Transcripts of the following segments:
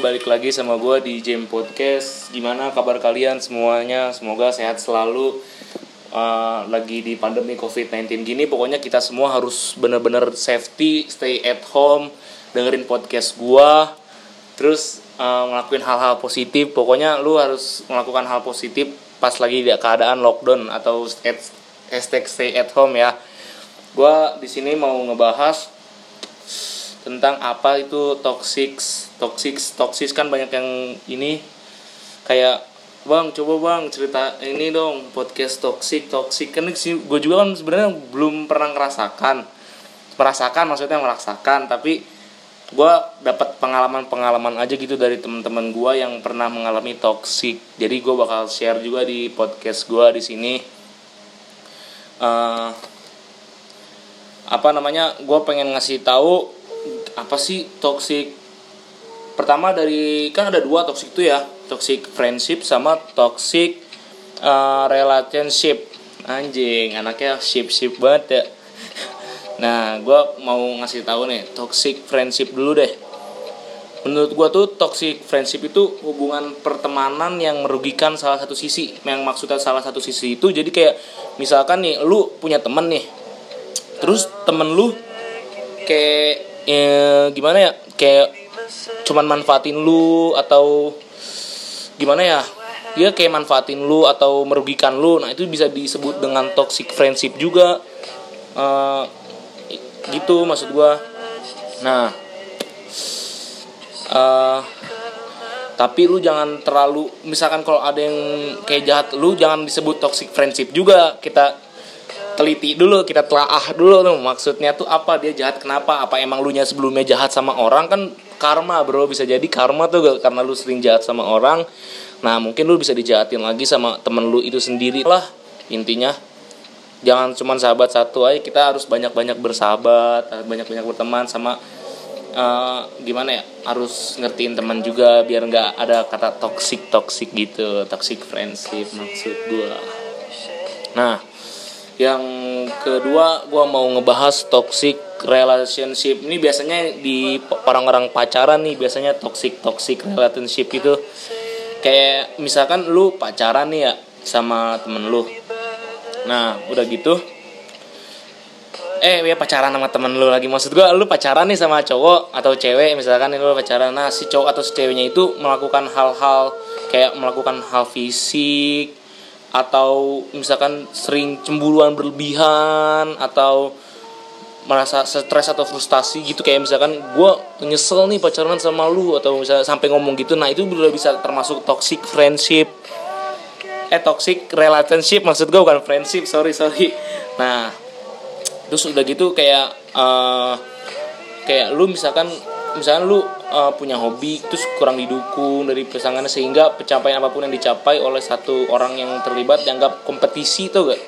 balik lagi sama gue di Jam Podcast. Gimana kabar kalian semuanya? Semoga sehat selalu. Uh, lagi di pandemi COVID-19 gini, pokoknya kita semua harus bener-bener safety, stay at home, dengerin podcast gue, terus uh, ngelakuin hal-hal positif. Pokoknya lu harus melakukan hal positif pas lagi di keadaan lockdown atau stay at home ya. Gue di sini mau ngebahas tentang apa itu toxic toxic toxic kan banyak yang ini. Kayak bang coba bang cerita ini dong podcast toxic toxic. Kan sih gue juga kan sebenarnya belum pernah ngerasakan. Merasakan maksudnya merasakan tapi gue dapat pengalaman pengalaman aja gitu dari teman-teman gue yang pernah mengalami toxic. Jadi gue bakal share juga di podcast gue di sini. Uh, apa namanya gue pengen ngasih tahu apa sih toxic? Pertama dari kan ada dua toxic itu ya. Toxic friendship sama toxic uh, relationship. Anjing anaknya ship ship banget ya. Nah gue mau ngasih tahu nih toxic friendship dulu deh. Menurut gue tuh toxic friendship itu hubungan pertemanan yang merugikan salah satu sisi. Yang maksudnya salah satu sisi itu jadi kayak misalkan nih lu punya temen nih. Terus temen lu kayak ya, gimana ya kayak cuman manfaatin lu atau gimana ya? Dia kayak manfaatin lu atau merugikan lu. Nah itu bisa disebut dengan toxic friendship juga. Uh, gitu maksud gua. Nah uh, tapi lu jangan terlalu misalkan kalau ada yang kayak jahat lu jangan disebut toxic friendship juga. Kita teliti dulu kita telaah dulu tuh maksudnya tuh apa dia jahat kenapa apa emang lu nya sebelumnya jahat sama orang kan karma bro bisa jadi karma tuh karena lu sering jahat sama orang. Nah mungkin lu bisa dijahatin lagi sama temen lu itu sendiri lah intinya. Jangan cuma sahabat satu aja kita harus banyak banyak bersahabat banyak banyak berteman sama uh, gimana ya harus ngertiin teman juga biar nggak ada kata toxic toxic gitu toxic friendship maksud gua. Nah yang kedua gue mau ngebahas toxic relationship. Ini biasanya di orang-orang pacaran nih biasanya toxic toxic relationship itu kayak misalkan lu pacaran nih ya sama temen lu. Nah udah gitu. Eh ya pacaran sama temen lu lagi. Maksud gue lu pacaran nih sama cowok atau cewek misalkan lu pacaran. Nah si cowok atau si ceweknya itu melakukan hal-hal kayak melakukan hal fisik atau misalkan sering cemburuan berlebihan atau merasa stres atau frustasi gitu. Kayak misalkan gue nyesel nih pacaran sama lu atau misalnya sampai ngomong gitu. Nah itu udah bisa termasuk toxic friendship. Eh toxic relationship maksud gue bukan friendship sorry sorry. Nah terus udah gitu kayak uh, kayak lu misalkan misalkan lu uh, punya hobi terus kurang didukung dari pasangannya sehingga pencapaian apa pun yang dicapai oleh satu orang yang terlibat dianggap kompetisi tuh gak?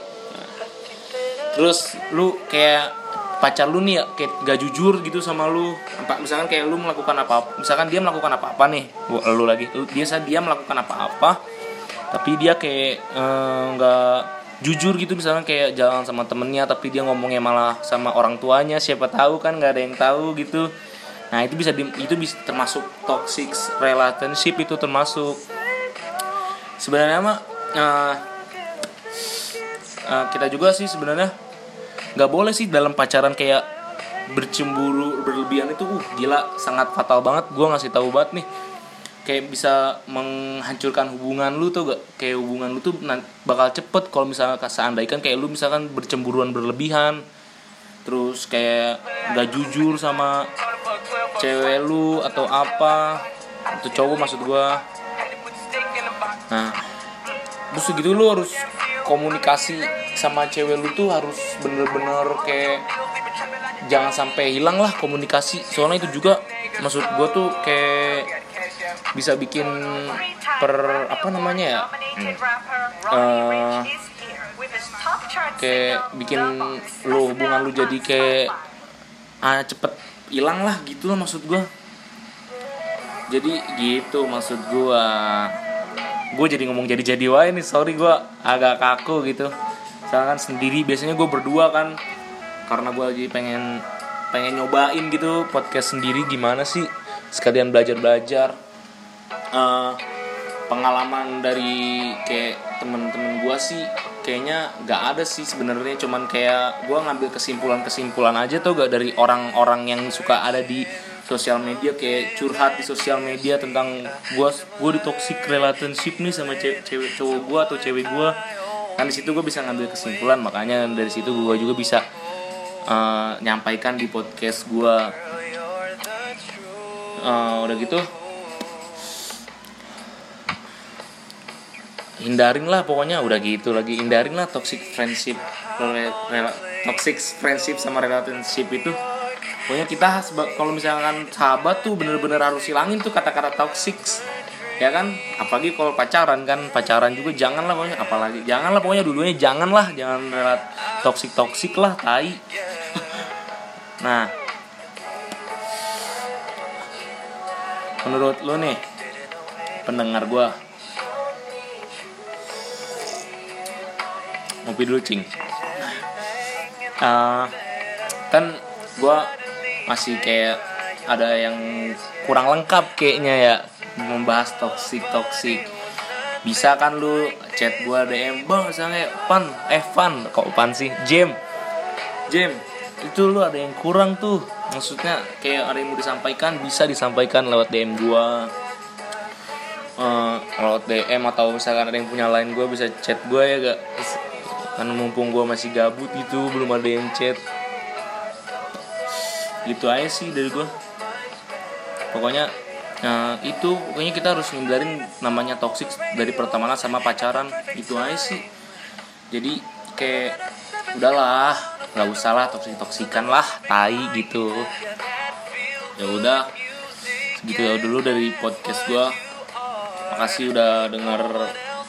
Terus lu kayak pacar lu nih ya kayak gak jujur gitu sama lu. Apa misalkan kayak lu melakukan apa misalkan dia melakukan apa apa nih lu lagi lu, biasa dia melakukan apa apa tapi dia kayak nggak uh, jujur gitu misalkan kayak jalan sama temennya tapi dia ngomongnya malah sama orang tuanya siapa tahu kan nggak ada yang tahu gitu nah itu bisa di, itu bisa termasuk toxic relationship itu termasuk. Sebenarnya mah uh, uh, kita juga sih sebenarnya nggak boleh sih dalam pacaran kayak bercemburu berlebihan itu uh gila sangat fatal banget. Gue ngasih tahu banget nih kayak bisa menghancurkan hubungan lu tuh gak kayak hubungan lu tuh bakal cepet kalau misalnya seandainya kayak lu misalkan bercemburuan berlebihan terus kayak gak jujur sama cewek lu atau apa? Itu cowok maksud gua. Nah terus segitu lu harus komunikasi sama cewek lu tuh harus bener-bener kayak jangan sampai hilang lah komunikasi. Soalnya itu juga maksud gua tuh kayak bisa bikin per apa namanya ya? Hmm. uh, kayak bikin lu hubungan lu jadi kayak ah cepet hilang lah gitu lah maksud gue jadi gitu maksud gue gue jadi ngomong jadi jadi wae nih sorry gue agak kaku gitu. Soalnya kan sendiri biasanya gue berdua kan. Karena gue lagi pengen pengen nyobain gitu podcast sendiri gimana sih? Sekalian belajar belajar uh, pengalaman dari kayak temen-temen gue sih kayaknya nggak ada sih sebenarnya. Cuman kayak gue ngambil kesimpulan-kesimpulan aja tuh gak dari orang-orang yang suka ada di sosial media kayak curhat di sosial media tentang gue gue di toxic relationship nih sama cewek, cewek cowok gue atau cewek gue kan di situ gue bisa ngambil kesimpulan makanya dari situ gue juga bisa uh, nyampaikan di podcast gue uh, udah gitu hindarin lah pokoknya udah gitu lagi. Hindarin lah toxic friendship toxic friendship sama relationship itu. Pokoknya kita kalau misalkan sahabat tuh bener-bener harus hilangin tuh kata-kata toxic ya kan? Apalagi kalau pacaran kan pacaran juga jangan lah pokoknya apalagi jangan lah pokoknya dulunya jangan lah jangan relat toxic toxic lah tai. Nah. Menurut lo nih pendengar gue ngopi dulu cing. Uh, kan gue masih kayak ada yang kurang lengkap kayaknya ya membahas toxic toxic bisa kan lu chat gue DM bang misalnya pan eh fan kok pan sih? Jam Jam itu lu ada yang kurang tuh. Maksudnya kayak ada yang mau disampaikan bisa disampaikan lewat DM gue uh, lewat DM atau misalkan ada yang punya lain gue bisa chat gue ya gak karena mumpung gue masih gabut gitu belum ada yang chat. Gitu aja sih dari gue pokoknya uh, itu pokoknya kita harus ngindarin namanya toxic dari pertemanan sama pacaran. Gitu aja sih. Jadi kayak udahlah nggak usah lah toksik toksikan lah tai gitu. Ya udah segitu ya dulu dari podcast gue makasih udah denger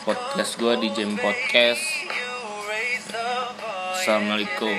podcast gue di Jam Podcast Assalamualaikum